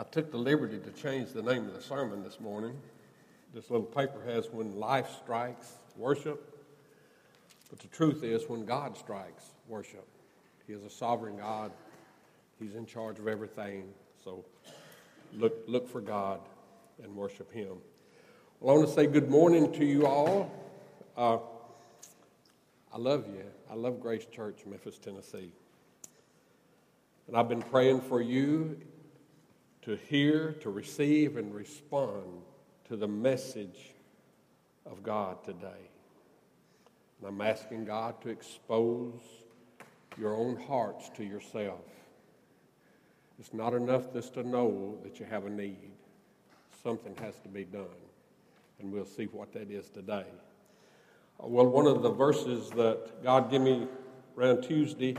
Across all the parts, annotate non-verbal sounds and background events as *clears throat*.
I took the liberty to change the name of the sermon this morning. This little paper has When Life Strikes Worship. But the truth is, when God strikes, worship. He is a sovereign God, He's in charge of everything. So look, look for God and worship Him. Well, I want to say good morning to you all. Uh, I love you. I love Grace Church, Memphis, Tennessee. And I've been praying for you to hear, to receive, and respond to the message of God today. And I'm asking God to expose your own hearts to yourself. It's not enough just to know that you have a need. Something has to be done. And we'll see what that is today. Uh, well, one of the verses that God gave me around Tuesday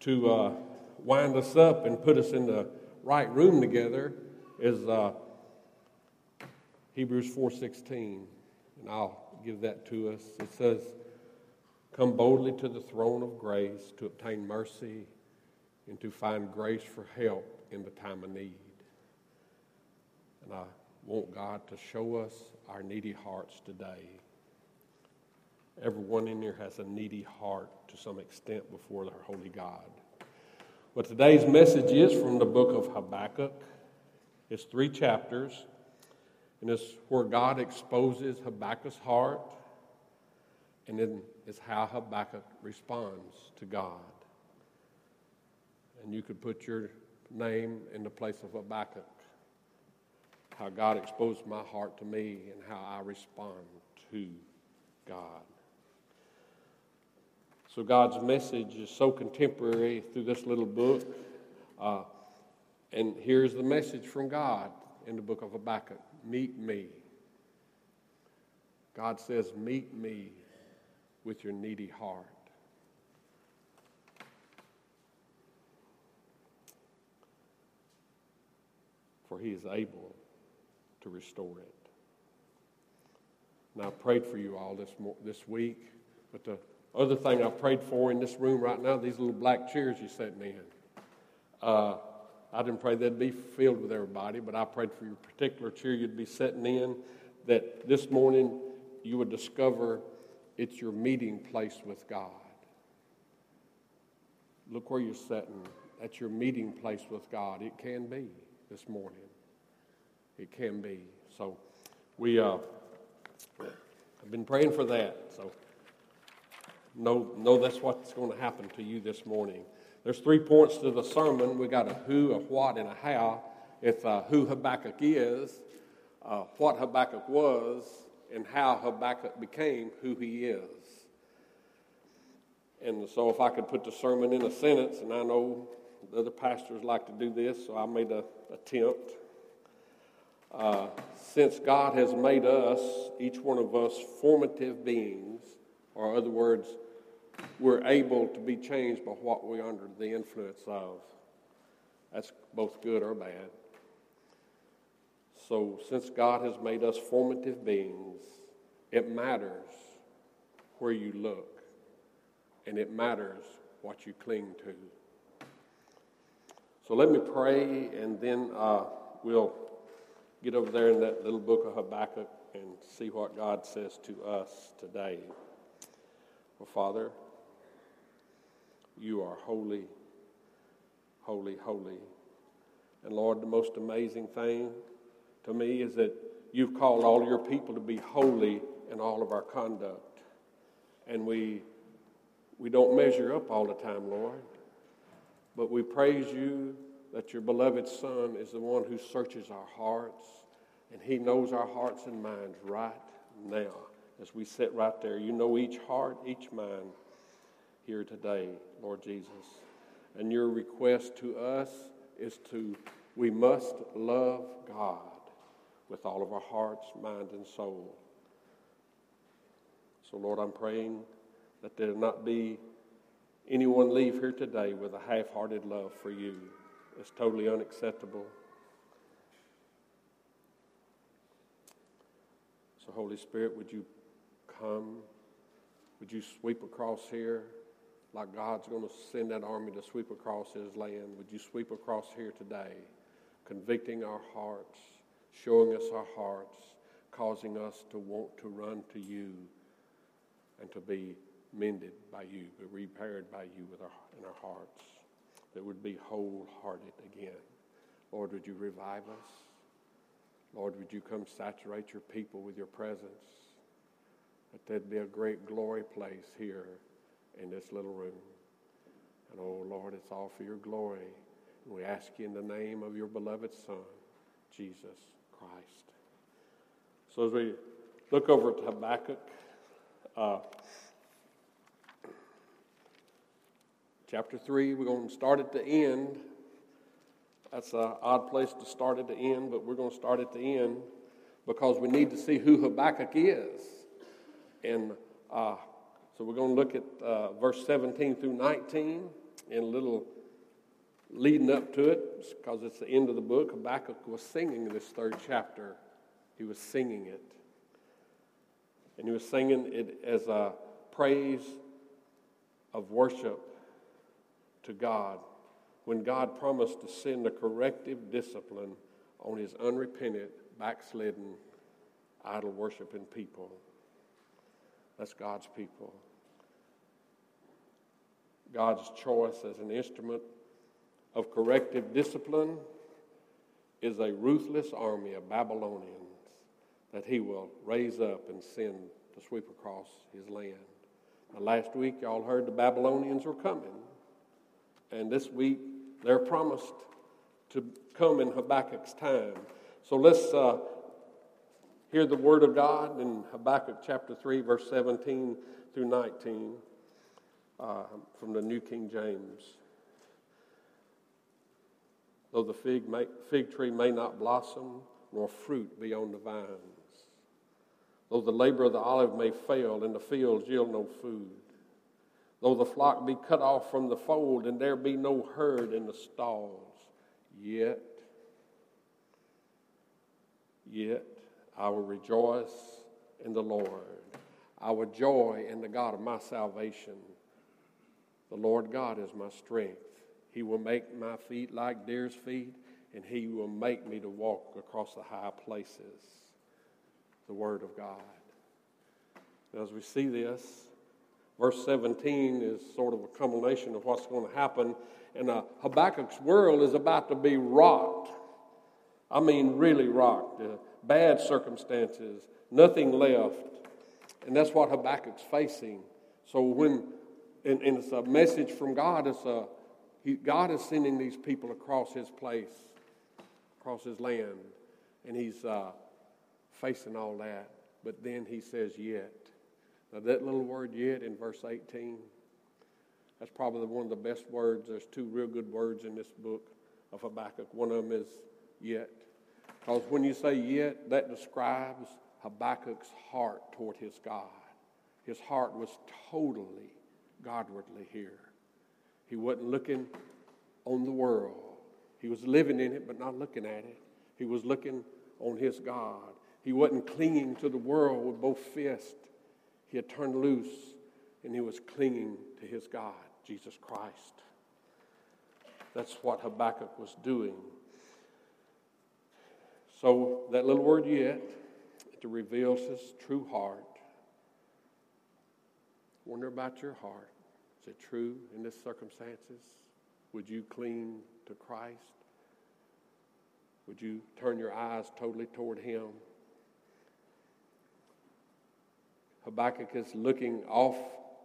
to uh, wind us up and put us in the right room together is uh, Hebrews 4:16, and I'll give that to us. It says, "Come boldly to the throne of grace to obtain mercy and to find grace for help in the time of need." And I want God to show us our needy hearts today. Everyone in here has a needy heart to some extent before their holy God. But today's message is from the book of Habakkuk. It's three chapters, and it's where God exposes Habakkuk's heart, and then it's how Habakkuk responds to God. And you could put your name in the place of Habakkuk. How God exposed my heart to me and how I respond to God. So God's message is so contemporary through this little book. Uh, and here's the message from God in the book of Habakkuk Meet me. God says, Meet me with your needy heart. For he is able to restore it. Now, I prayed for you all this, this week, but the other thing I prayed for in this room right now, these little black chairs you're sitting in. Uh, I didn't pray they'd be filled with everybody, but I prayed for your particular chair you'd be sitting in, that this morning you would discover it's your meeting place with God. Look where you're sitting. That's your meeting place with God. It can be this morning. It can be. So we uh, have been praying for that. So know, know that's what's going to happen to you this morning. There's three points to the sermon. We got a who, a what, and a how. It's uh, who Habakkuk is, uh, what Habakkuk was, and how Habakkuk became who he is. And so, if I could put the sermon in a sentence, and I know the other pastors like to do this, so I made an attempt. Uh, since God has made us, each one of us, formative beings, or other words, we're able to be changed by what we're under the influence of. That's both good or bad. So, since God has made us formative beings, it matters where you look, and it matters what you cling to. So, let me pray, and then uh, we'll get over there in that little book of Habakkuk and see what God says to us today. Well, Father, you are holy, holy, holy. And Lord, the most amazing thing to me is that you've called all your people to be holy in all of our conduct. And we, we don't measure up all the time, Lord. But we praise you that your beloved Son is the one who searches our hearts, and he knows our hearts and minds right now as we sit right there. You know each heart, each mind here today, Lord Jesus. And your request to us is to, we must love God with all of our hearts, mind, and soul. So, Lord, I'm praying that there not be anyone leave here today with a half hearted love for you. It's totally unacceptable. So, Holy Spirit, would you come? Would you sweep across here? Like God's going to send that army to sweep across his land, would you sweep across here today convicting our hearts, showing us our hearts, causing us to want to run to you and to be mended by you, be repaired by you with our, in our hearts, that would be wholehearted again. Lord, would you revive us? Lord, would you come saturate your people with your presence? That there'd be a great glory place here in this little room. And oh, Lord, it's all for your glory. And we ask you in the name of your beloved Son, Jesus Christ. So as we look over to Habakkuk, uh, chapter 3, we're going to start at the end. That's an odd place to start at the end, but we're going to start at the end because we need to see who Habakkuk is. And uh, so we're going to look at uh, verse 17 through 19 and a little leading up to it because it's the end of the book. Habakkuk was singing this third chapter, he was singing it. And he was singing it as a praise of worship to God when God promised to send a corrective discipline on his unrepentant, backslidden, idol worshiping people. That's God's people. God's choice as an instrument of corrective discipline is a ruthless army of Babylonians that he will raise up and send to sweep across his land. Now, last week, y'all heard the Babylonians were coming. And this week, they're promised to come in Habakkuk's time. So let's uh, hear the word of God in Habakkuk chapter 3, verse 17 through 19 uh, from the New King James. Though the fig, may, fig tree may not blossom, nor fruit be on the vines, though the labor of the olive may fail, and the fields yield no food, though the flock be cut off from the fold, and there be no herd in the stalls, yet, yet I will rejoice in the Lord. I will joy in the God of my salvation. The Lord God is my strength. He will make my feet like deer's feet, and He will make me to walk across the high places. The Word of God. As we see this, verse 17 is sort of a culmination of what's going to happen. And uh, Habakkuk's world is about to be rocked. I mean, really rocked. Uh, bad circumstances, nothing left. And that's what Habakkuk's facing. So when and, and it's a message from God. It's a, he, God is sending these people across his place, across his land, and he's uh, facing all that. But then he says, yet. Now, that little word yet in verse 18, that's probably one of the best words. There's two real good words in this book of Habakkuk. One of them is yet. Because when you say yet, that describes Habakkuk's heart toward his God. His heart was totally Godwardly here. He wasn't looking on the world. He was living in it, but not looking at it. He was looking on his God. He wasn't clinging to the world with both fists. He had turned loose and he was clinging to his God, Jesus Christ. That's what Habakkuk was doing. So, that little word yet, it reveals his true heart. Wonder about your heart. Is it true in this circumstances? Would you cling to Christ? Would you turn your eyes totally toward Him? Habakkuk is looking off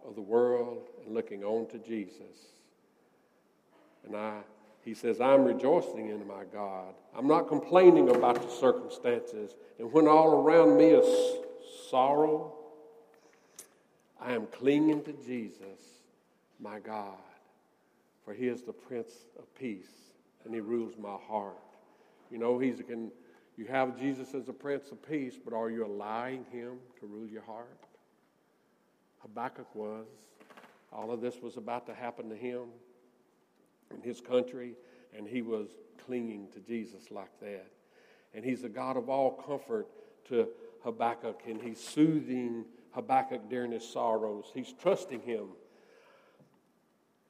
of the world and looking on to Jesus. And I, he says, I'm rejoicing in my God. I'm not complaining about the circumstances. And when all around me is sorrow, I am clinging to Jesus my God, for he is the Prince of Peace, and he rules my heart. You know, he's can you have Jesus as the Prince of Peace, but are you allowing him to rule your heart? Habakkuk was. All of this was about to happen to him in his country, and he was clinging to Jesus like that. And he's the God of all comfort to Habakkuk, and he's soothing Habakkuk during his sorrows. He's trusting him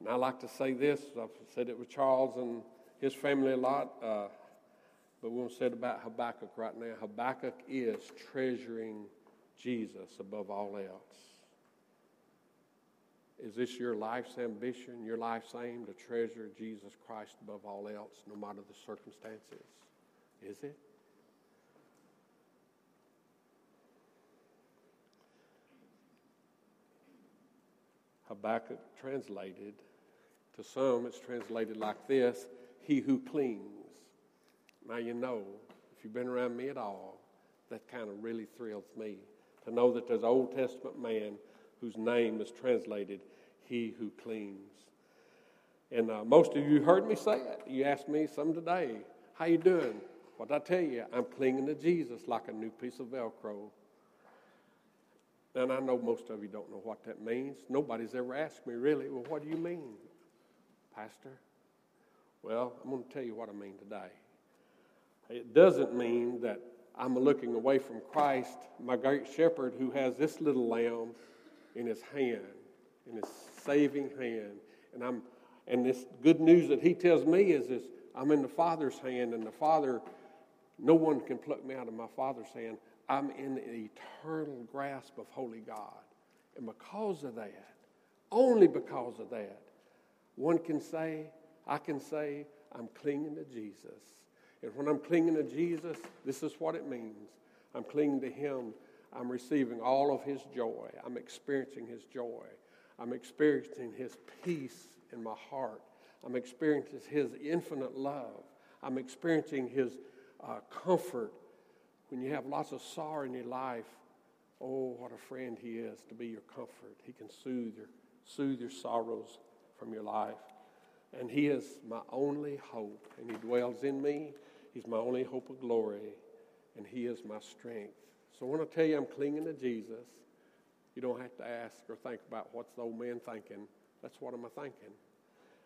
and I like to say this I've said it with Charles and his family a lot. Uh, But we won't say it about Habakkuk right now. Habakkuk is treasuring Jesus above all else. Is this your life's ambition, your life's aim to treasure Jesus Christ above all else, no matter the circumstances? Is it? Habakkuk translated, to some it's translated like this He who clings. Now, you know, if you've been around me at all, that kind of really thrills me to know that there's an Old Testament man whose name is translated He who clings. And uh, most of you heard me say it. You asked me some today, how you doing? What I tell you, I'm clinging to Jesus like a new piece of Velcro. And I know most of you don't know what that means. Nobody's ever asked me, really, well, what do you mean, Pastor? Well, I'm going to tell you what I mean today. It doesn't mean that I'm looking away from Christ, my great shepherd, who has this little lamb in his hand, in his saving hand. And I'm and this good news that he tells me is this I'm in the Father's hand, and the Father, no one can pluck me out of my Father's hand. I'm in the eternal grasp of holy God. And because of that, only because of that, one can say, I can say, I'm clinging to Jesus. And when I'm clinging to Jesus, this is what it means. I'm clinging to Him. I'm receiving all of His joy. I'm experiencing His joy. I'm experiencing His peace in my heart. I'm experiencing His infinite love. I'm experiencing His uh, comfort when you have lots of sorrow in your life, oh, what a friend he is to be your comfort. He can soothe your, soothe your sorrows from your life. And he is my only hope, and he dwells in me. He's my only hope of glory, and he is my strength. So I want to tell you, I'm clinging to Jesus. You don't have to ask or think about what's the old man thinking. That's what am I thinking?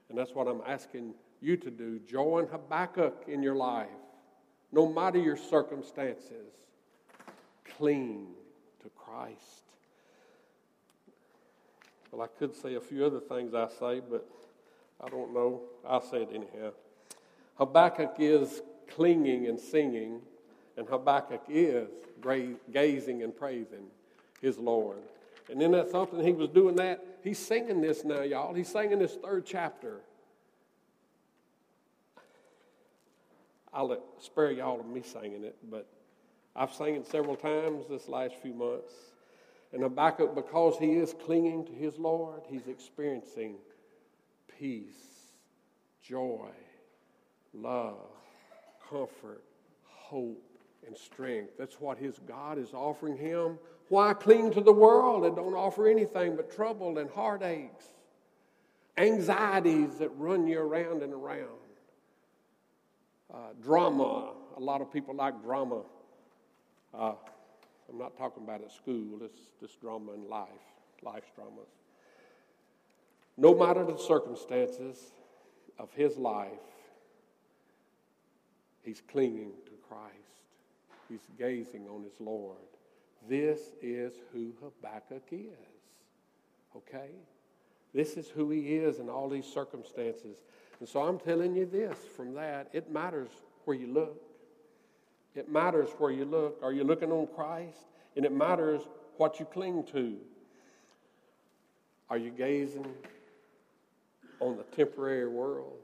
And that's what I'm asking you to do. Join Habakkuk in your life no matter your circumstances, cling to Christ. Well, I could say a few other things I say, but I don't know. I'll say it anyhow. Habakkuk is clinging and singing, and Habakkuk is gazing and praising his Lord. And then that's something he was doing that. He's singing this now, y'all. He's singing this third chapter. I'll spare y'all of me singing it, but I've sang it several times this last few months. And Habakkuk, because he is clinging to his Lord, he's experiencing peace, joy, love, comfort, hope, and strength. That's what his God is offering him. Why cling to the world that don't offer anything but trouble and heartaches, anxieties that run you around and around? Uh, drama. A lot of people like drama. Uh, I'm not talking about at school, it's just drama in life, life's dramas. No matter the circumstances of his life, he's clinging to Christ. He's gazing on his Lord. This is who Habakkuk is. Okay? This is who he is in all these circumstances. And so I'm telling you this from that, it matters where you look. It matters where you look. Are you looking on Christ? And it matters what you cling to. Are you gazing on the temporary world?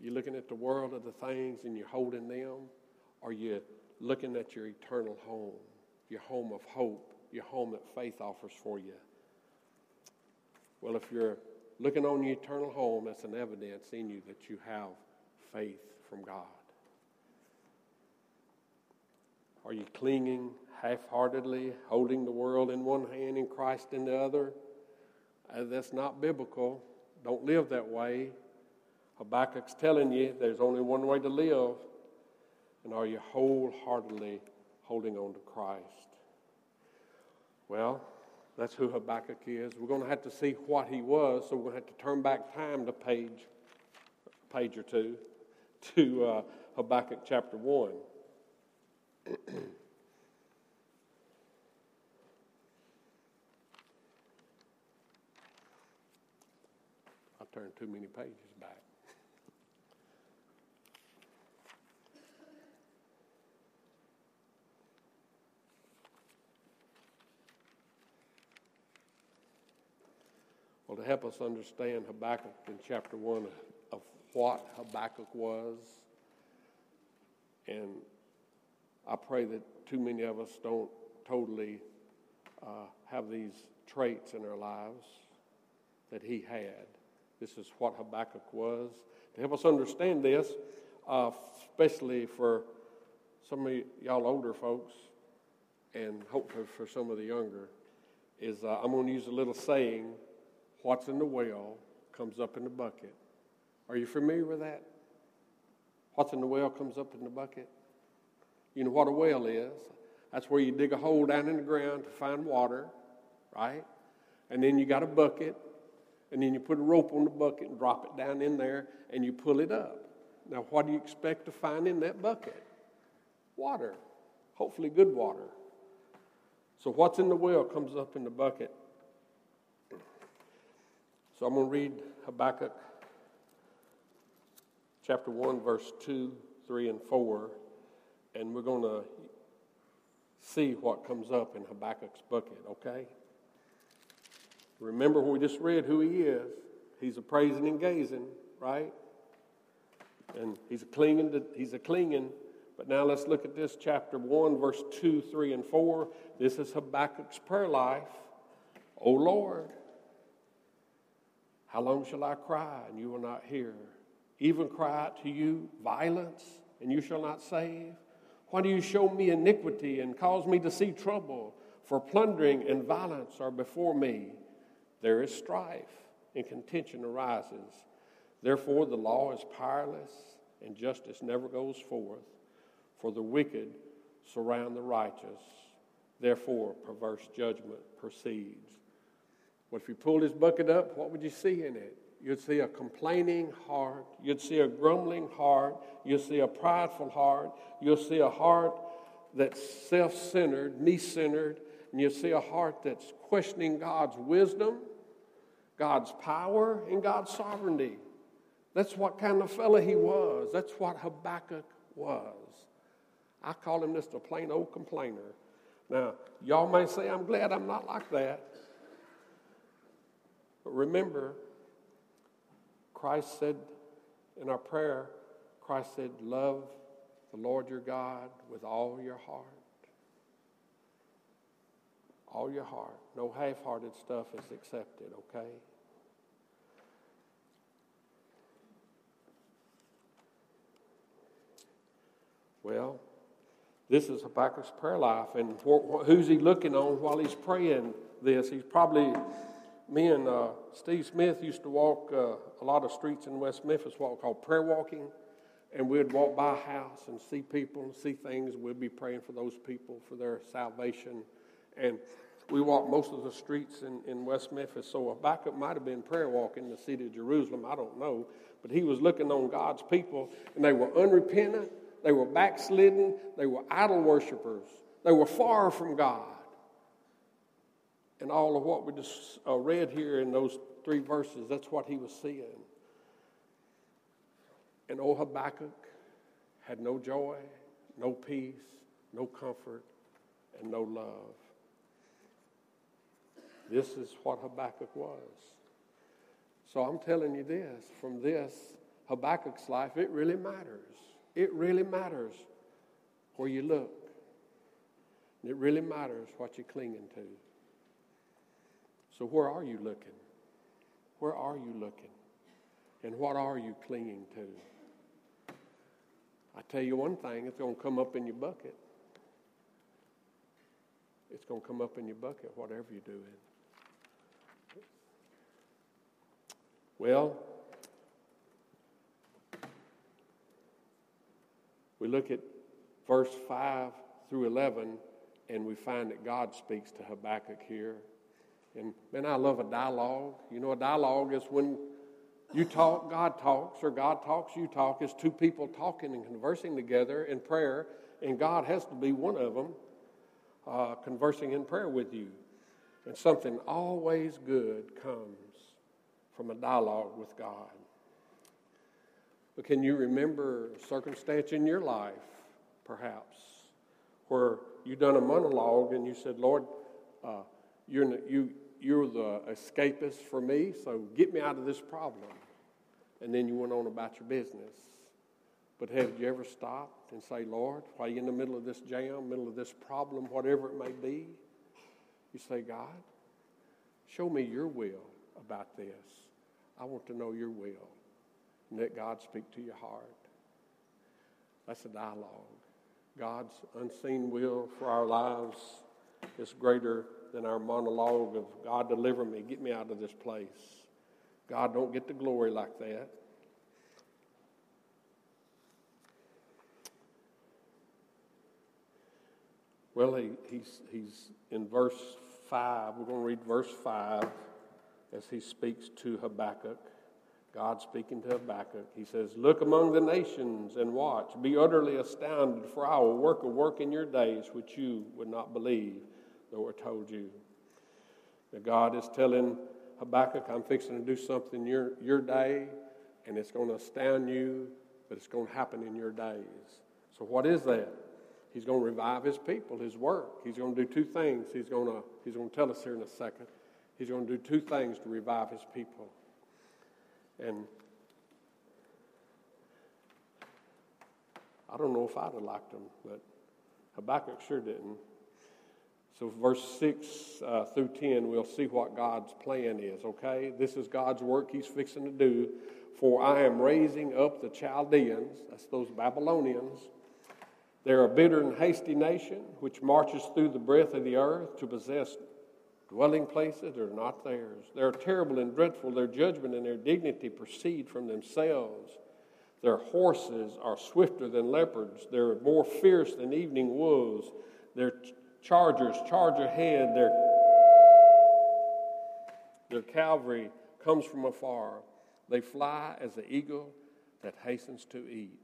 You're looking at the world of the things and you're holding them? Are you looking at your eternal home, your home of hope, your home that faith offers for you? Well, if you're looking on your eternal home, that's an evidence in you that you have faith from God. Are you clinging half heartedly, holding the world in one hand and Christ in the other? Uh, that's not biblical. Don't live that way. Habakkuk's telling you there's only one way to live. And are you wholeheartedly holding on to Christ? Well, that's who Habakkuk is. We're going to have to see what he was, so we're going to have to turn back time to page, page or two, to uh, Habakkuk chapter 1. *clears throat* I turned too many pages back. Well, to help us understand Habakkuk in chapter 1 of what Habakkuk was, and I pray that too many of us don't totally uh, have these traits in our lives that he had. This is what Habakkuk was. To help us understand this, uh, especially for some of y'all older folks, and hopefully for some of the younger, is uh, I'm going to use a little saying what's in the well comes up in the bucket. Are you familiar with that? What's in the well comes up in the bucket. You know what a well is? That's where you dig a hole down in the ground to find water, right? And then you got a bucket, and then you put a rope on the bucket and drop it down in there, and you pull it up. Now, what do you expect to find in that bucket? Water. Hopefully, good water. So, what's in the well comes up in the bucket. So, I'm going to read Habakkuk chapter 1, verse 2, 3, and 4, and we're going to see what comes up in Habakkuk's bucket, okay? Remember, we just read who he is. He's a praising and gazing, right? And he's a clinging, to, he's a clinging but now let's look at this chapter 1, verse 2, 3, and 4. This is Habakkuk's prayer life. O Lord, how long shall I cry and you will not hear? Even cry out to you violence and you shall not save? Why do you show me iniquity and cause me to see trouble? For plundering and violence are before me. There is strife and contention arises. Therefore, the law is powerless and justice never goes forth for the wicked surround the righteous. Therefore, perverse judgment proceeds. Well, if you pulled his bucket up, what would you see in it? You'd see a complaining heart. You'd see a grumbling heart. You'd see a prideful heart. You'll see a heart that's self centered, me centered. And you'll see a heart that's questioning God's wisdom, God's power, and God's sovereignty. That's what kind of fellow he was. That's what Habakkuk was. I call him just a plain old complainer. Now, y'all may say, I'm glad I'm not like that. But remember, Christ said in our prayer, Christ said, Love the Lord your God with all your heart. All your heart. No half hearted stuff is accepted, okay? Well, this is Habakkuk's prayer life. And who's he looking on while he's praying this? He's probably, me and uh, Steve Smith used to walk uh, a lot of streets in West Memphis, what we call prayer walking. And we'd walk by a house and see people and see things. We'd be praying for those people for their salvation. And we walked most of the streets in, in West Memphis. So Habakkuk might have been prayer walking in the city of Jerusalem. I don't know. But he was looking on God's people, and they were unrepentant they were backslidden. They were idol worshippers. They were far from God. And all of what we just uh, read here in those three verses, that's what he was seeing. And old Habakkuk had no joy, no peace, no comfort, and no love. This is what Habakkuk was. So I'm telling you this from this Habakkuk's life, it really matters. It really matters where you look. And it really matters what you're clinging to. So, where are you looking? Where are you looking? And what are you clinging to? I tell you one thing, it's going to come up in your bucket. It's going to come up in your bucket, whatever you're doing. Well, We look at verse 5 through 11, and we find that God speaks to Habakkuk here. And man, I love a dialogue. You know, a dialogue is when you talk, God talks, or God talks, you talk. It's two people talking and conversing together in prayer, and God has to be one of them uh, conversing in prayer with you. And something always good comes from a dialogue with God. But can you remember a circumstance in your life, perhaps, where you done a monologue and you said, Lord, uh, you're, you, you're the escapist for me, so get me out of this problem. And then you went on about your business. But have you ever stopped and say, Lord, while you're in the middle of this jam, middle of this problem, whatever it may be, you say, God, show me your will about this. I want to know your will. And let God speak to your heart. That's a dialogue. God's unseen will for our lives is greater than our monologue of God, deliver me, get me out of this place. God, don't get the glory like that. Well, he, he's, he's in verse 5. We're going to read verse 5 as he speaks to Habakkuk. God speaking to Habakkuk. He says, Look among the nations and watch. Be utterly astounded, for I will work a work in your days which you would not believe, though it told you. That God is telling Habakkuk, I'm fixing to do something your, your day, and it's going to astound you, but it's going to happen in your days. So, what is that? He's going to revive his people, his work. He's going to do two things. He's going to, he's going to tell us here in a second. He's going to do two things to revive his people. And I don't know if I'd have liked them, but Habakkuk sure didn't. So, verse 6 uh, through 10, we'll see what God's plan is, okay? This is God's work He's fixing to do. For I am raising up the Chaldeans, that's those Babylonians. They're a bitter and hasty nation which marches through the breadth of the earth to possess dwelling places that are not theirs. They're terrible and dreadful. Their judgment and their dignity proceed from themselves. Their horses are swifter than leopards. They're more fierce than evening wolves. Their chargers charge ahead. Their, their cavalry comes from afar. They fly as the eagle that hastens to eat.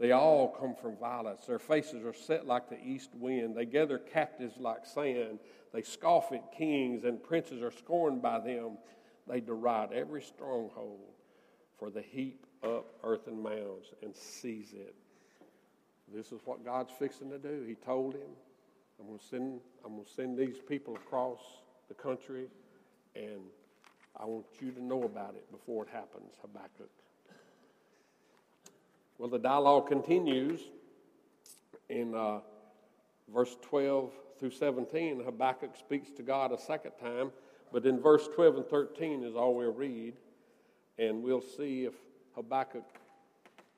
They all come from violence. Their faces are set like the east wind. They gather captives like sand. They scoff at kings, and princes are scorned by them. They deride every stronghold, for they heap up earthen mounds and seize it. This is what God's fixing to do. He told him, I'm going to send, I'm going to send these people across the country, and I want you to know about it before it happens, Habakkuk. Well, the dialogue continues in uh, verse 12 through 17. Habakkuk speaks to God a second time, but in verse 12 and 13 is all we'll read, and we'll see if Habakkuk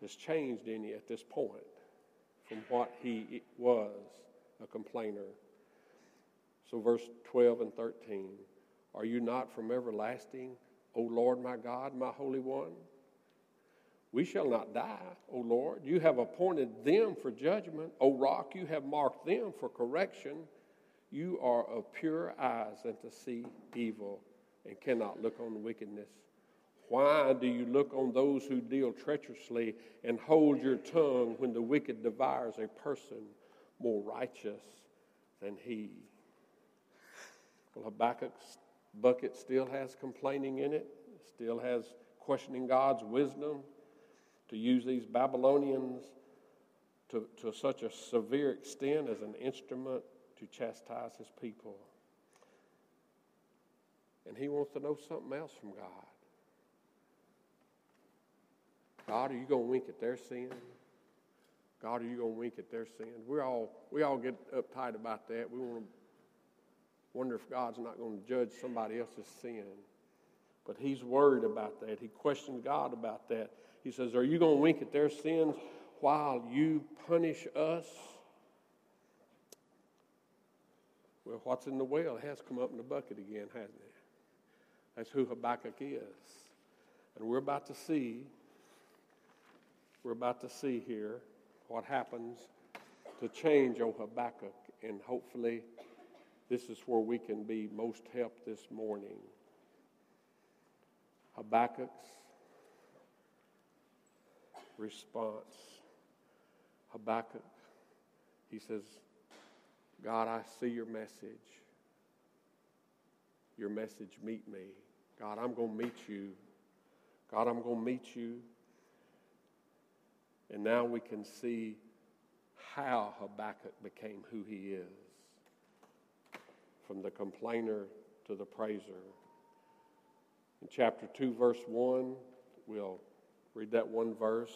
has changed any at this point from what he was a complainer. So, verse 12 and 13 Are you not from everlasting, O Lord my God, my Holy One? We shall not die, O Lord. You have appointed them for judgment. O rock, you have marked them for correction. You are of pure eyes and to see evil and cannot look on wickedness. Why do you look on those who deal treacherously and hold your tongue when the wicked devours a person more righteous than he? Well, Habakkuk's bucket still has complaining in it, still has questioning God's wisdom to use these Babylonians to, to such a severe extent as an instrument to chastise his people. And he wants to know something else from God. God, are you going to wink at their sin? God, are you going to wink at their sin? We all we all get uptight about that. We want to wonder if God's not going to judge somebody else's sin. But he's worried about that. He questioned God about that. He says, Are you going to wink at their sins while you punish us? Well, what's in the well has come up in the bucket again, hasn't it? That's who Habakkuk is. And we're about to see, we're about to see here what happens to change on Habakkuk. And hopefully, this is where we can be most helped this morning. Habakkuk's response. Habakkuk, he says, God, I see your message. Your message, meet me. God, I'm going to meet you. God, I'm going to meet you. And now we can see how Habakkuk became who he is. From the complainer to the praiser. In chapter 2, verse 1, we'll read that one verse.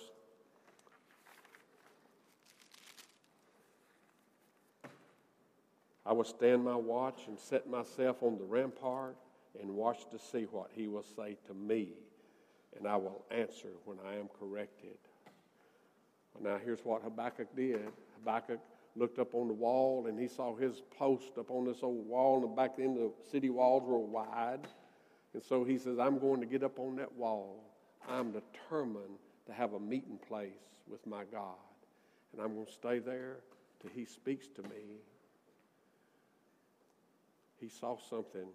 I will stand my watch and set myself on the rampart and watch to see what he will say to me, and I will answer when I am corrected. Now, here's what Habakkuk did Habakkuk looked up on the wall and he saw his post up on this old wall, and the back then the city walls were wide. And so he says, I'm going to get up on that wall. I'm determined to have a meeting place with my God. And I'm going to stay there till he speaks to me. He saw something.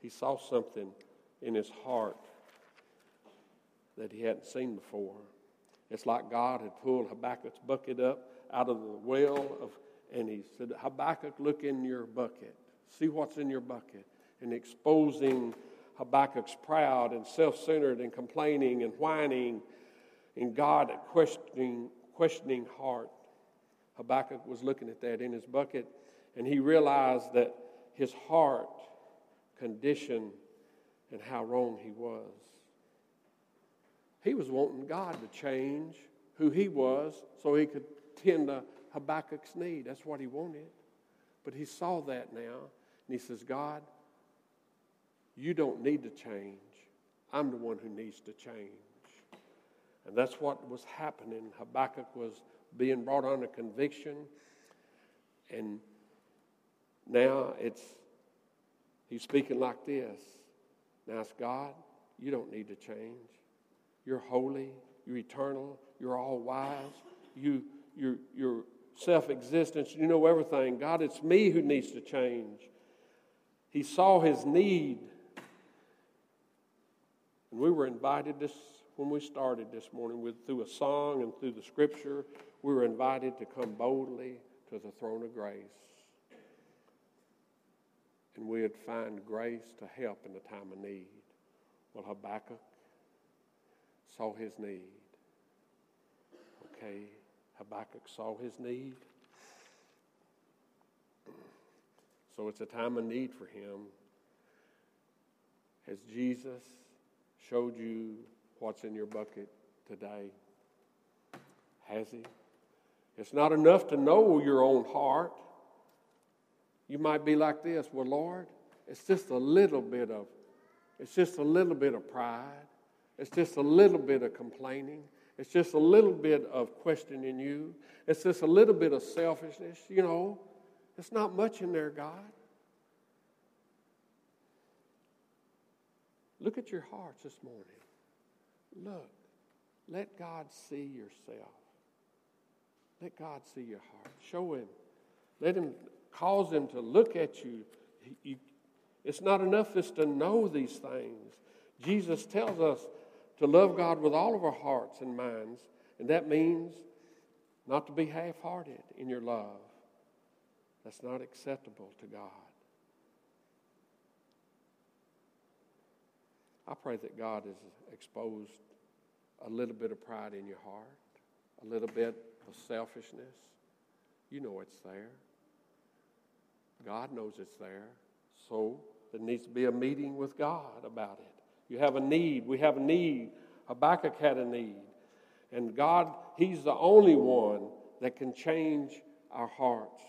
He saw something in his heart that he hadn't seen before. It's like God had pulled Habakkuk's bucket up out of the well of, and he said, Habakkuk, look in your bucket. See what's in your bucket. And exposing Habakkuk's proud and self centered and complaining and whining, and God questioning, questioning heart. Habakkuk was looking at that in his bucket, and he realized that his heart condition and how wrong he was. He was wanting God to change who he was so he could tend to Habakkuk's need. That's what he wanted. But he saw that now, and he says, God, you don't need to change. I'm the one who needs to change. And that's what was happening. Habakkuk was being brought under conviction, and now it's he's speaking like this. Now it's God, you don't need to change. You're holy, you're eternal, you're all wise, you your your self-existence, you know everything. God, it's me who needs to change. He saw his need. And we were invited this when we started this morning with through a song and through the scripture, we were invited to come boldly to the throne of grace. And we would find grace to help in the time of need. Well, Habakkuk saw his need. Okay, Habakkuk saw his need. So it's a time of need for him. Has Jesus showed you what's in your bucket today? Has he? It's not enough to know your own heart. You might be like this, well, Lord, it's just a little bit of it's just a little bit of pride. It's just a little bit of complaining. It's just a little bit of questioning you. It's just a little bit of selfishness. You know, it's not much in there, God. Look at your hearts this morning. Look. Let God see yourself. Let God see your heart. Show Him. Let Him cause Him to look at you. you it's not enough just to know these things. Jesus tells us to love God with all of our hearts and minds, and that means not to be half hearted in your love. That's not acceptable to God. I pray that God has exposed a little bit of pride in your heart, a little bit of selfishness. You know it's there. God knows it's there. So there needs to be a meeting with God about it. You have a need. We have a need. Habakkuk had a need. And God, He's the only one that can change our hearts.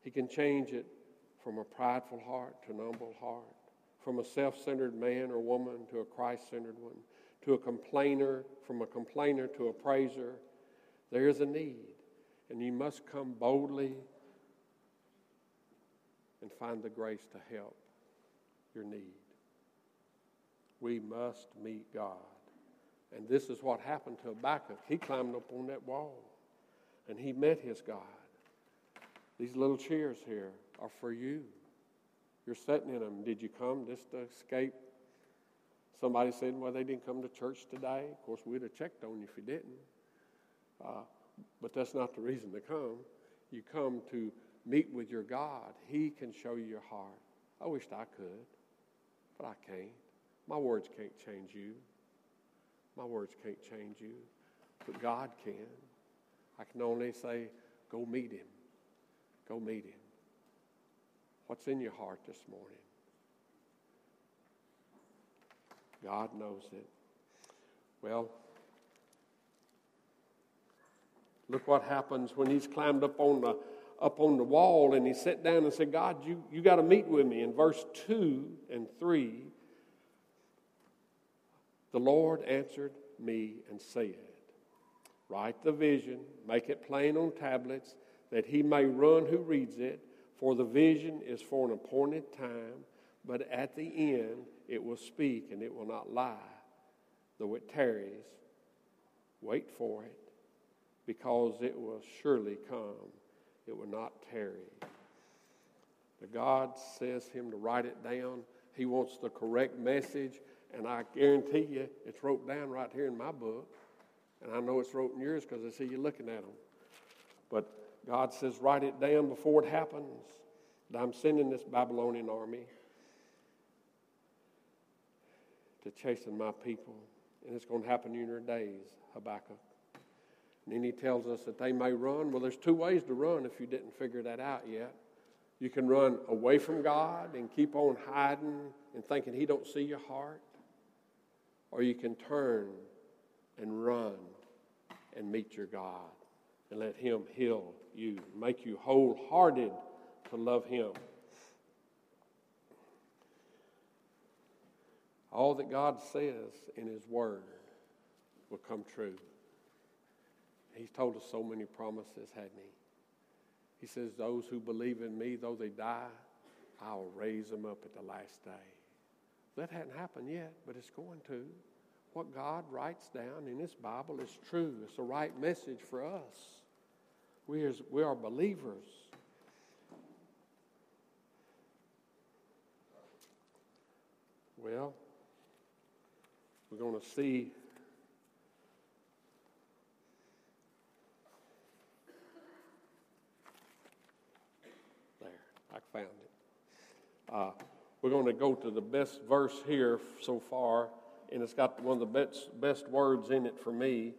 He can change it from a prideful heart to an humble heart, from a self centered man or woman to a Christ centered one, to a complainer, from a complainer to a praiser. There is a need, and you must come boldly and find the grace to help your need we must meet God. And this is what happened to Habakkuk. He climbed up on that wall and he met his God. These little chairs here are for you. You're sitting in them. Did you come just to escape? Somebody said, well, they didn't come to church today. Of course, we'd have checked on you if you didn't. Uh, but that's not the reason to come. You come to meet with your God. He can show you your heart. I wished I could, but I can't. My words can't change you. My words can't change you. But God can. I can only say, go meet him. Go meet him. What's in your heart this morning? God knows it. Well, look what happens when he's climbed up on the up on the wall and he sat down and said, God, you, you got to meet with me. In verse 2 and 3, the Lord answered me and said, Write the vision, make it plain on tablets, that he may run who reads it. For the vision is for an appointed time, but at the end it will speak and it will not lie. Though it tarries, wait for it, because it will surely come. It will not tarry. The God says him to write it down. He wants the correct message, and I guarantee you it's wrote down right here in my book. And I know it's wrote in yours because I see you looking at them. But God says, write it down before it happens. That I'm sending this Babylonian army to chasten my people. And it's going to happen in your days, Habakkuk. And then he tells us that they may run. Well, there's two ways to run if you didn't figure that out yet. You can run away from God and keep on hiding and thinking he don't see your heart. Or you can turn and run and meet your God and let him heal you, make you wholehearted to love him. All that God says in his word will come true. He's told us so many promises, hadn't he? He says, Those who believe in me, though they die, I'll raise them up at the last day. That hadn't happened yet, but it's going to. What God writes down in His Bible is true. It's the right message for us. We are, we are believers. Well, we're going to see there i found it uh, we're going to go to the best verse here so far and it's got one of the best, best words in it for me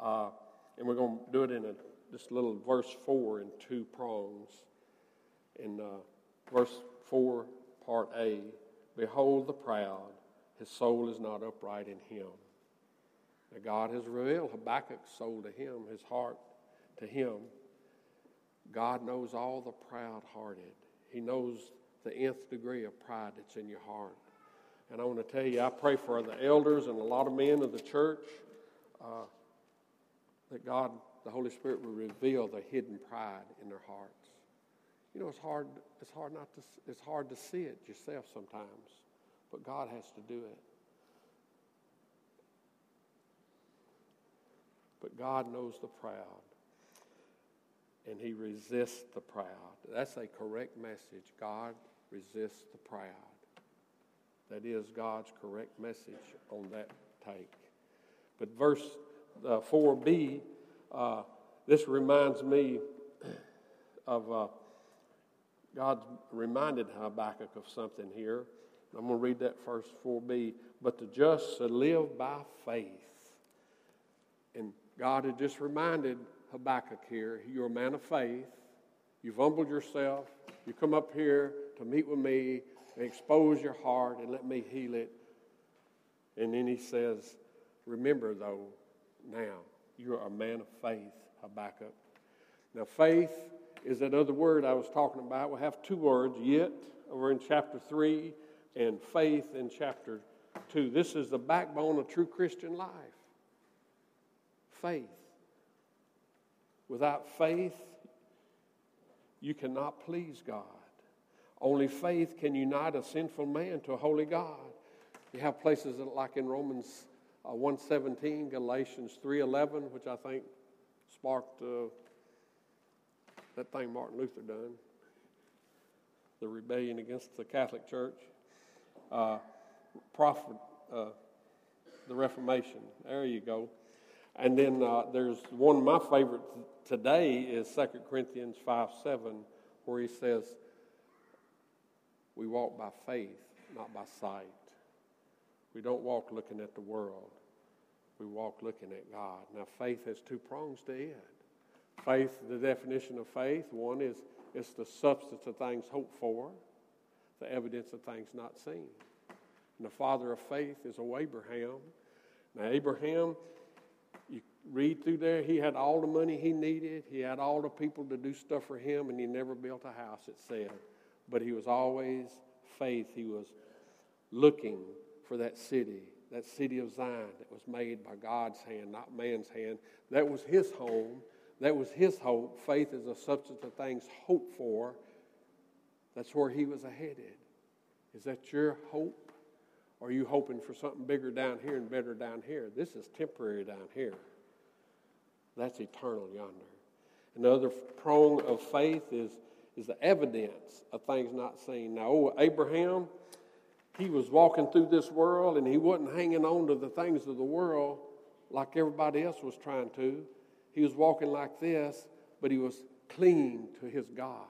uh, and we're going to do it in a this little verse 4 in two prongs. In uh, verse 4, part A Behold the proud, his soul is not upright in him. Now God has revealed Habakkuk's soul to him, his heart to him. God knows all the proud hearted. He knows the nth degree of pride that's in your heart. And I want to tell you, I pray for the elders and a lot of men of the church uh, that God the Holy Spirit will reveal the hidden pride in their hearts. You know, it's hard, it's hard not to, it's hard to see it yourself sometimes, but God has to do it. But God knows the proud, and He resists the proud. That's a correct message. God resists the proud. That is God's correct message on that take. But verse uh, 4b uh, this reminds me *clears throat* of uh, God reminded Habakkuk of something here. I'm going to read that first 4b. But the just shall live by faith. And God had just reminded Habakkuk here you're a man of faith. You've humbled yourself. You come up here to meet with me and expose your heart and let me heal it. And then he says, Remember, though, now you're a man of faith, Habakkuk. Now, faith is that other word I was talking about. We have two words, yet, over in chapter 3, and faith in chapter 2. This is the backbone of true Christian life. Faith. Without faith, you cannot please God. Only faith can unite a sinful man to a holy God. You have places like in Romans uh, 117, Galatians 3.11, which I think sparked uh, that thing Martin Luther done, the rebellion against the Catholic Church, uh, prophet, uh, the Reformation. There you go. And then uh, there's one of my favorites today is 2 Corinthians 5 7, where he says, We walk by faith, not by sight. We don't walk looking at the world. We walk looking at God. Now, faith has two prongs to it. Faith, the definition of faith, one is it's the substance of things hoped for, the evidence of things not seen. And the father of faith is O Abraham. Now, Abraham, you read through there, he had all the money he needed. He had all the people to do stuff for him, and he never built a house, it said. But he was always faith. He was looking for that city, that city of Zion that was made by God's hand, not man's hand. That was his home. That was his hope. Faith is a substance of things hoped for. That's where he was headed. Is that your hope? Or are you hoping for something bigger down here and better down here? This is temporary down here. That's eternal yonder. Another prong of faith is, is the evidence of things not seen. Now, oh, Abraham, he was walking through this world and he wasn't hanging on to the things of the world like everybody else was trying to. He was walking like this, but he was clinging to his God.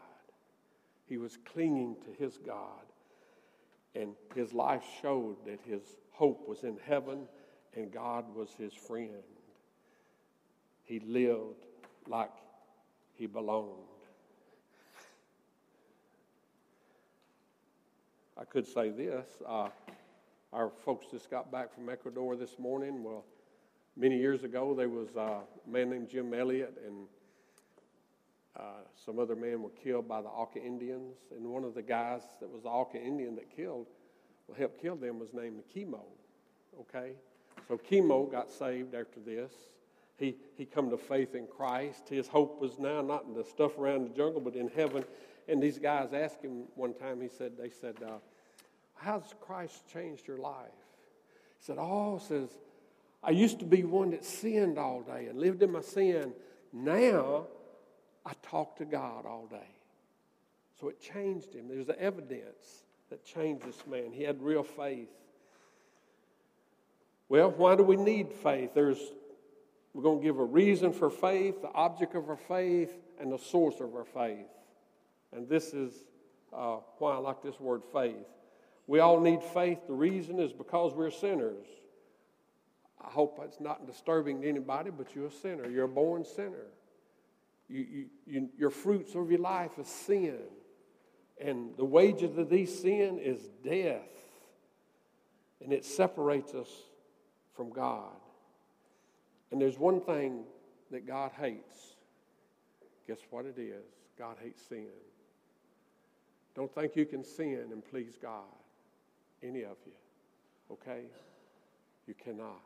He was clinging to his God. And his life showed that his hope was in heaven and God was his friend. He lived like he belonged. I could say this. Uh, our folks just got back from Ecuador this morning. Well, many years ago, there was a man named Jim Elliot, and uh, some other men were killed by the Auca Indians. And one of the guys that was the Auca Indian that killed, well, helped kill them was named Kimo. Okay? So Kimo got saved after this. He, he come to faith in Christ. His hope was now not in the stuff around the jungle, but in heaven. And these guys asked him one time, he said, they said, uh, how's Christ changed your life? He said, oh, says, I used to be one that sinned all day and lived in my sin. Now I talk to God all day. So it changed him. There's the evidence that changed this man. He had real faith. Well, why do we need faith? There's we're going to give a reason for faith, the object of our faith, and the source of our faith. And this is uh, why I like this word faith. We all need faith. The reason is because we're sinners. I hope it's not disturbing to anybody, but you're a sinner. You're a born sinner. You, you, you, your fruits of your life is sin. And the wages of these sin is death. And it separates us from God. And there's one thing that God hates. Guess what it is? God hates sin. Don't think you can sin and please God, any of you. Okay? You cannot.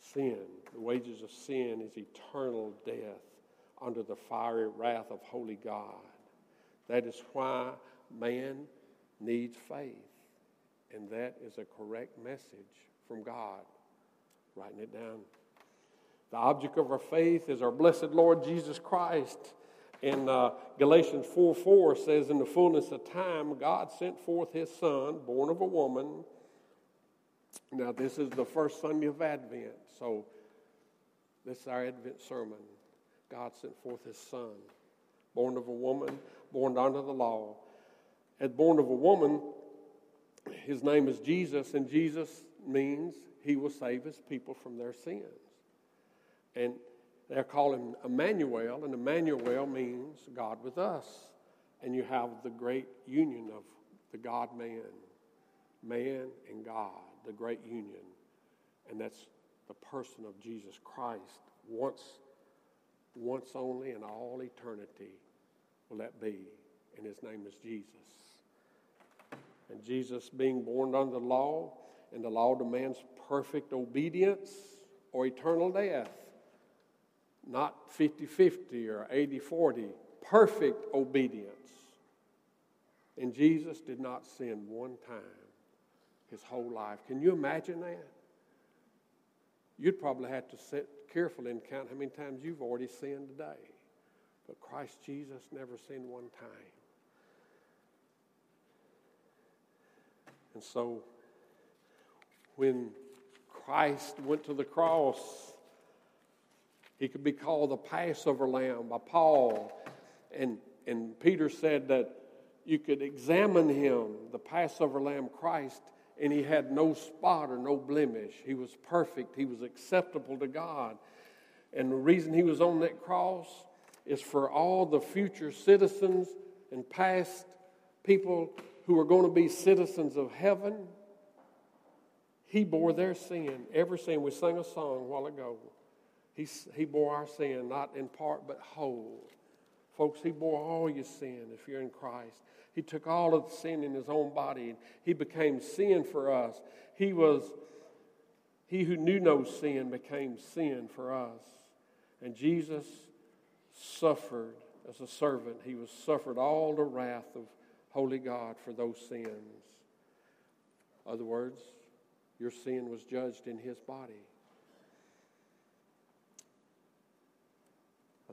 Sin, the wages of sin is eternal death under the fiery wrath of holy God. That is why man needs faith. And that is a correct message from God. Writing it down. The object of our faith is our blessed Lord Jesus Christ. In uh, Galatians 4 4 says, In the fullness of time, God sent forth his Son, born of a woman. Now, this is the first Sunday of Advent, so this is our Advent sermon. God sent forth his Son, born of a woman, born under the law. As born of a woman, his name is Jesus, and Jesus means he will save his people from their sins. And they're calling him Emmanuel, and Emmanuel means God with us. And you have the great union of the God man, man and God, the great union. And that's the person of Jesus Christ. Once, once only in all eternity will that be. And his name is Jesus. And Jesus being born under the law, and the law demands perfect obedience or eternal death not 50 50 or 80 40, perfect obedience. And Jesus did not sin one time his whole life. Can you imagine that? You'd probably have to sit carefully and count how many times you've already sinned today. But Christ Jesus never sinned one time. And so when Christ went to the cross, he could be called the Passover lamb by Paul. And, and Peter said that you could examine him, the Passover lamb Christ, and he had no spot or no blemish. He was perfect, he was acceptable to God. And the reason he was on that cross is for all the future citizens and past people who are going to be citizens of heaven He bore their sin, every sin. We sang a song a while ago. He, he bore our sin, not in part, but whole. Folks, He bore all your sin if you're in Christ. He took all of the sin in His own body, and He became sin for us. He was, He who knew no sin became sin for us. And Jesus suffered as a servant. He was suffered all the wrath of holy God for those sins. Other words, your sin was judged in his body.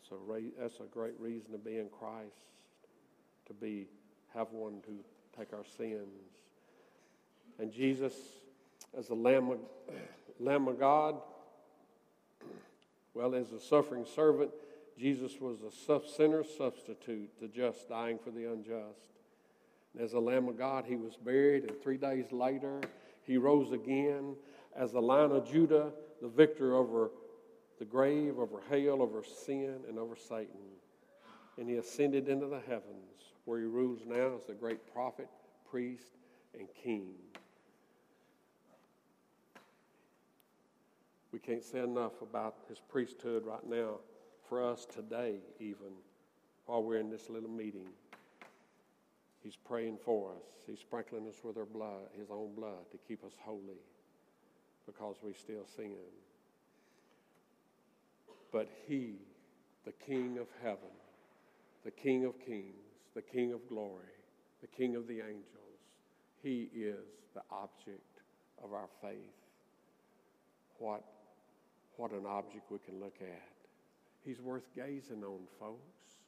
That's a, re- that's a great reason to be in Christ, to be have one to take our sins. And Jesus, as the Lamb of, Lamb of God, well, as a suffering servant, Jesus was a sinner substitute, the just dying for the unjust. And as the Lamb of God, he was buried, and three days later, he rose again as the Lion of Judah, the victor over the grave, over hell, over sin, and over Satan. And he ascended into the heavens, where he rules now as the great prophet, priest, and king. We can't say enough about his priesthood right now for us today, even while we're in this little meeting. He's praying for us. He's sprinkling us with our blood, his own blood, to keep us holy because we still sin. But he, the King of heaven, the King of kings, the King of glory, the King of the angels, he is the object of our faith. What, what an object we can look at. He's worth gazing on, folks.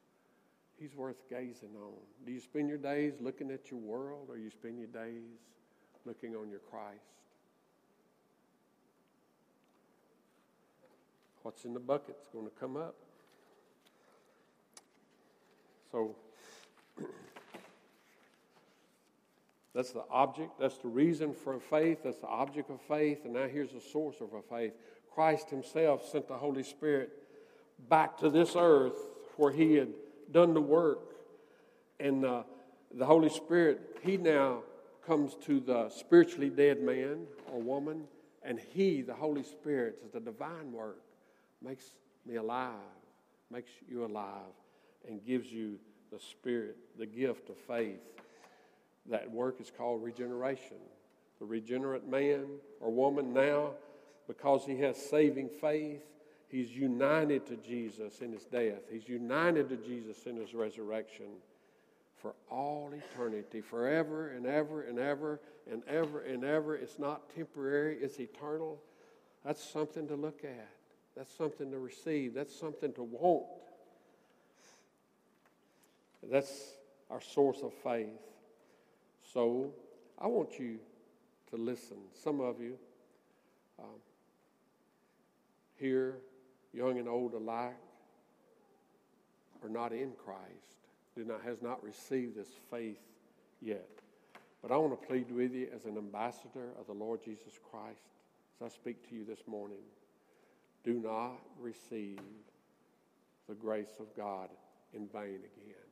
He's worth gazing on. Do you spend your days looking at your world or you spend your days looking on your Christ? What's in the bucket's going to come up. So *clears throat* that's the object, that's the reason for faith, that's the object of faith, and now here's the source of our faith. Christ Himself sent the Holy Spirit back to this earth where He had done the work. And uh, the Holy Spirit, He now comes to the spiritually dead man or woman, and He, the Holy Spirit, is the divine work, makes me alive, makes you alive, and gives you the Spirit, the gift of faith. That work is called regeneration. The regenerate man or woman now, because he has saving faith, He's united to Jesus in his death. He's united to Jesus in his resurrection for all eternity, forever and ever and ever and ever and ever. It's not temporary, it's eternal. That's something to look at. That's something to receive. That's something to want. That's our source of faith. So I want you to listen. Some of you um, here young and old alike, are not in Christ, do not, has not received this faith yet. But I want to plead with you as an ambassador of the Lord Jesus Christ as I speak to you this morning. Do not receive the grace of God in vain again.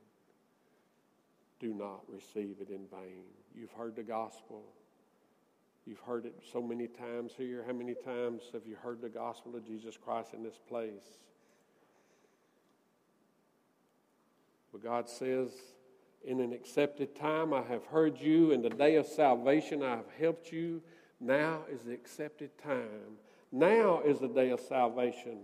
Do not receive it in vain. You've heard the gospel. You've heard it so many times here. How many times have you heard the gospel of Jesus Christ in this place? But God says, In an accepted time I have heard you. In the day of salvation I have helped you. Now is the accepted time. Now is the day of salvation.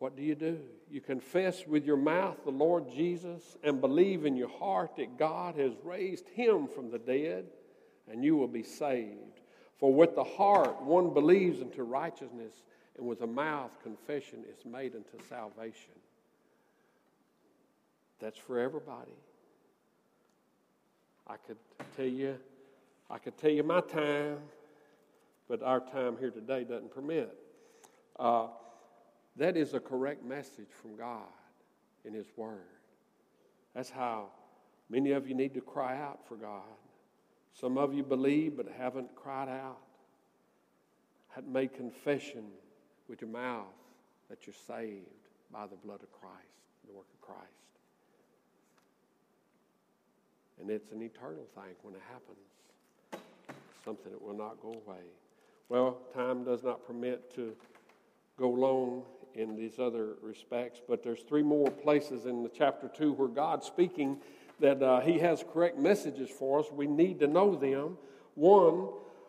What do you do? You confess with your mouth the Lord Jesus and believe in your heart that God has raised him from the dead and you will be saved. For with the heart one believes unto righteousness, and with the mouth confession is made unto salvation. That's for everybody. I could tell you, I could tell you my time, but our time here today doesn't permit. Uh, that is a correct message from God in His Word. That's how many of you need to cry out for God. Some of you believe but haven't cried out, hadn't made confession with your mouth that you're saved by the blood of Christ, the work of Christ. And it's an eternal thing when it happens. something that will not go away. Well, time does not permit to go long in these other respects, but there's three more places in the chapter 2 where God's speaking that uh, He has correct messages for us. We need to know them. One,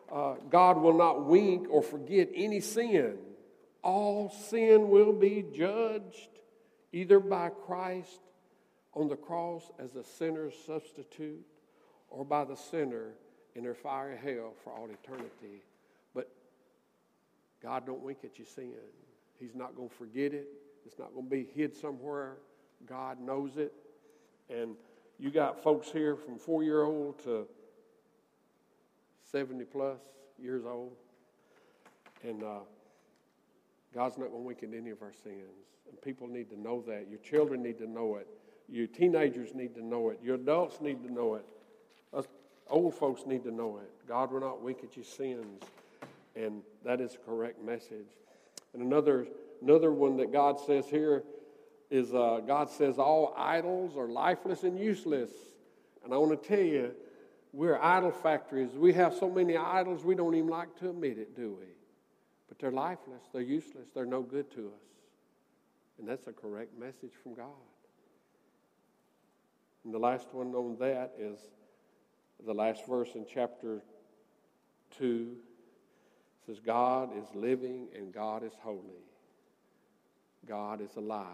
uh, God will not wink or forget any sin. All sin will be judged either by Christ on the cross as a sinner's substitute or by the sinner in their fiery hell for all eternity. God don't wink at your sin. He's not going to forget it. It's not going to be hid somewhere. God knows it. And you got folks here from four year old to 70 plus years old. And uh, God's not going to wink at any of our sins. And people need to know that. Your children need to know it. Your teenagers need to know it. Your adults need to know it. Us old folks need to know it. God will not wink at your sins. And that is a correct message. And another, another one that God says here is uh, God says all idols are lifeless and useless. And I want to tell you, we're idol factories. We have so many idols, we don't even like to admit it, do we? But they're lifeless, they're useless, they're no good to us. And that's a correct message from God. And the last one on that is the last verse in chapter 2 it says, God is living and God is holy. God is alive,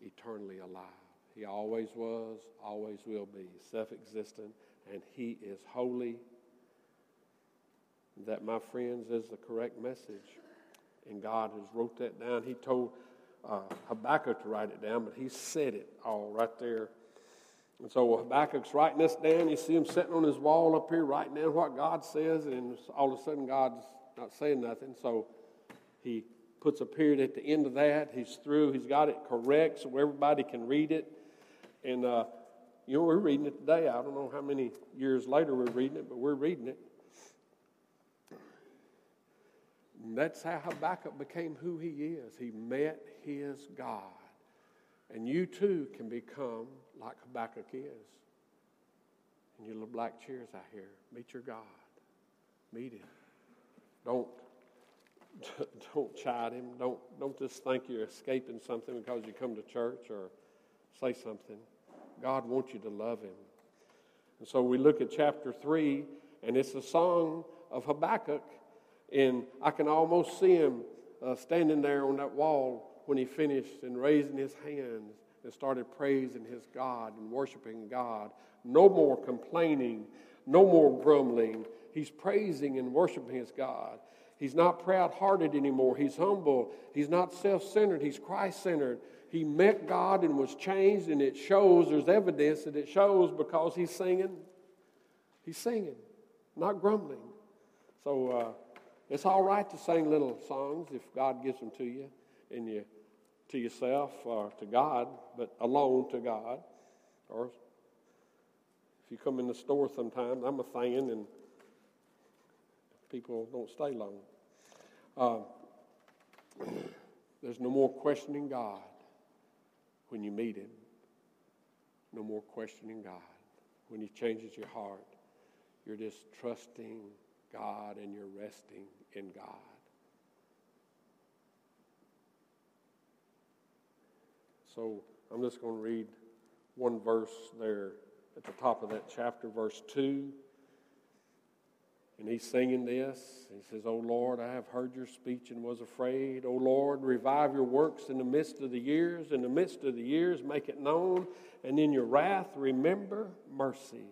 eternally alive. He always was, always will be, self existent, and He is holy. That, my friends, is the correct message. And God has wrote that down. He told uh, Habakkuk to write it down, but he said it all right there. And so Habakkuk's writing this down. You see him sitting on his wall up here writing down what God says, and all of a sudden God's not saying nothing. So he puts a period at the end of that. He's through. He's got it correct so everybody can read it. And, uh, you know, we're reading it today. I don't know how many years later we're reading it, but we're reading it. And that's how Habakkuk became who he is. He met his God. And you too can become like Habakkuk is. And your little black chairs out here. Meet your God. Meet him. Don't *laughs* don't chide him. Don't don't just think you're escaping something because you come to church or say something. God wants you to love him. And so we look at chapter 3, and it's a song of Habakkuk. And I can almost see him uh, standing there on that wall when he finished and raising his hands and started praising his God and worshiping God. No more complaining, no more grumbling. He's praising and worshiping his God. He's not proud hearted anymore. He's humble. He's not self centered. He's Christ centered. He met God and was changed, and it shows, there's evidence that it shows because he's singing. He's singing, not grumbling. So uh, it's all right to sing little songs if God gives them to you and you to yourself or to God, but alone to God. Or if you come in the store sometimes, I'm a fan and people don't stay long. Uh, there's no more questioning God when you meet Him. No more questioning God. When He changes your heart, you're just trusting God and you're resting in God. So I'm just going to read one verse there at the top of that chapter, verse 2. And he's singing this. He says, O Lord, I have heard your speech and was afraid. O Lord, revive your works in the midst of the years. In the midst of the years, make it known. And in your wrath, remember mercy.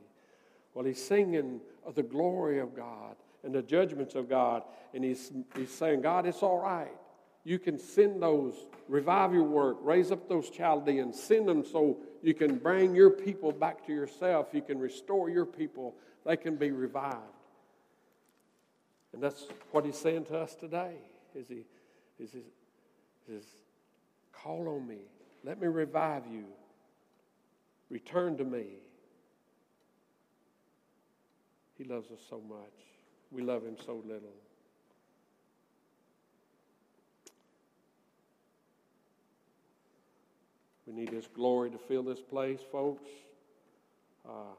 Well, he's singing of the glory of God and the judgments of God. And he's, he's saying, God, it's all right. You can send those, revive your work, raise up those Chaldeans, send them so you can bring your people back to yourself. You can restore your people. They can be revived. And that's what he's saying to us today. Is he, is he, is call on me. Let me revive you. Return to me. He loves us so much. We love him so little. We need His glory to fill this place, folks. Uh,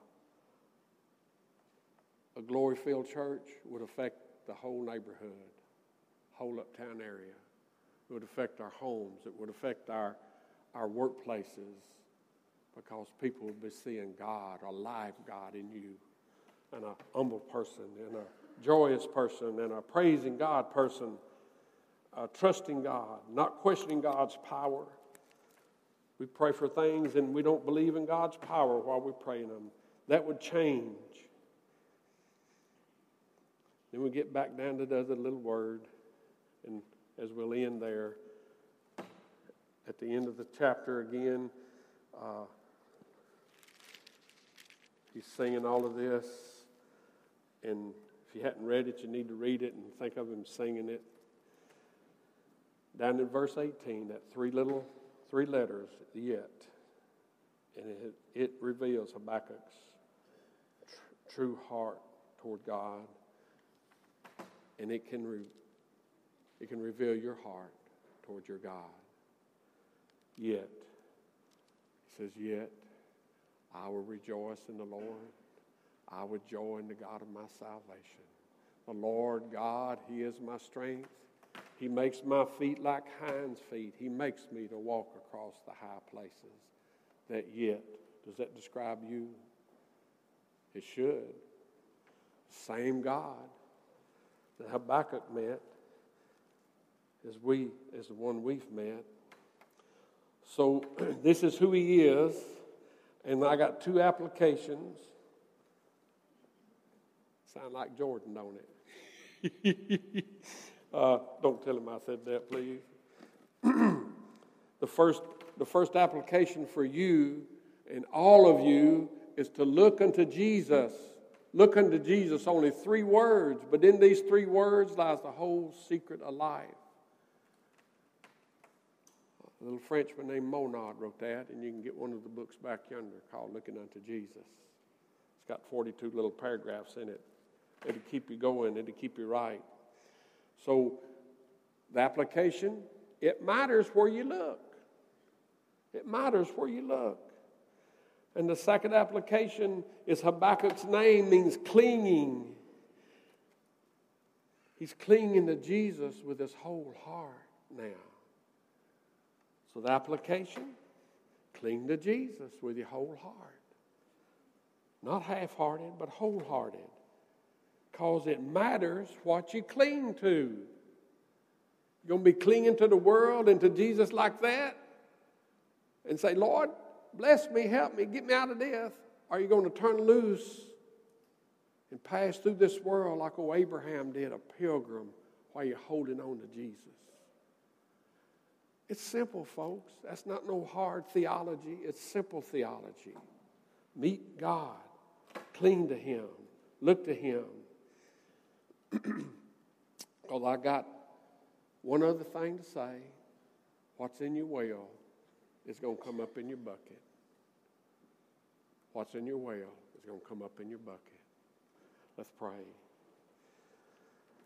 a glory filled church would affect the whole neighborhood, whole uptown area. It would affect our homes. It would affect our, our workplaces because people would be seeing God, a live God in you, and a humble person, and a joyous person, and a praising God person, trusting God, not questioning God's power. We pray for things and we don't believe in God's power while we're praying them. That would change. Then we get back down to the little word, and as we'll end there, at the end of the chapter again, uh, he's singing all of this. And if you hadn't read it, you need to read it and think of him singing it. Down in verse 18, that three little three letters, yet, and it, it reveals Habakkuk's tr- true heart toward God, and it can, re- it can reveal your heart toward your God. Yet, he says, yet I will rejoice in the Lord. I will joy in the God of my salvation. The Lord God, He is my strength. He makes my feet like hinds' feet. He makes me to walk across the high places. That yet, does that describe you? It should. Same God that Habakkuk met as we as the one we've met. So *clears throat* this is who he is, and I got two applications. Sound like Jordan, don't it? *laughs* Uh, don't tell him I said that, please. *clears throat* the, first, the first application for you and all of you is to look unto Jesus. Look unto Jesus, only three words, but in these three words lies the whole secret of life. A little Frenchman named Monod wrote that, and you can get one of the books back yonder called Looking Unto Jesus. It's got 42 little paragraphs in it. It'll keep you going, it'll keep you right. So, the application, it matters where you look. It matters where you look. And the second application is Habakkuk's name means clinging. He's clinging to Jesus with his whole heart now. So the application, cling to Jesus with your whole heart. Not half hearted, but wholehearted because it matters what you cling to. You're going to be clinging to the world and to Jesus like that and say, Lord, bless me, help me, get me out of death. Are you going to turn loose and pass through this world like old Abraham did, a pilgrim, while you're holding on to Jesus? It's simple, folks. That's not no hard theology. It's simple theology. Meet God, cling to Him, look to Him, *clears throat* because I got one other thing to say. What's in your well is going to come up in your bucket. What's in your well is going to come up in your bucket. Let's pray.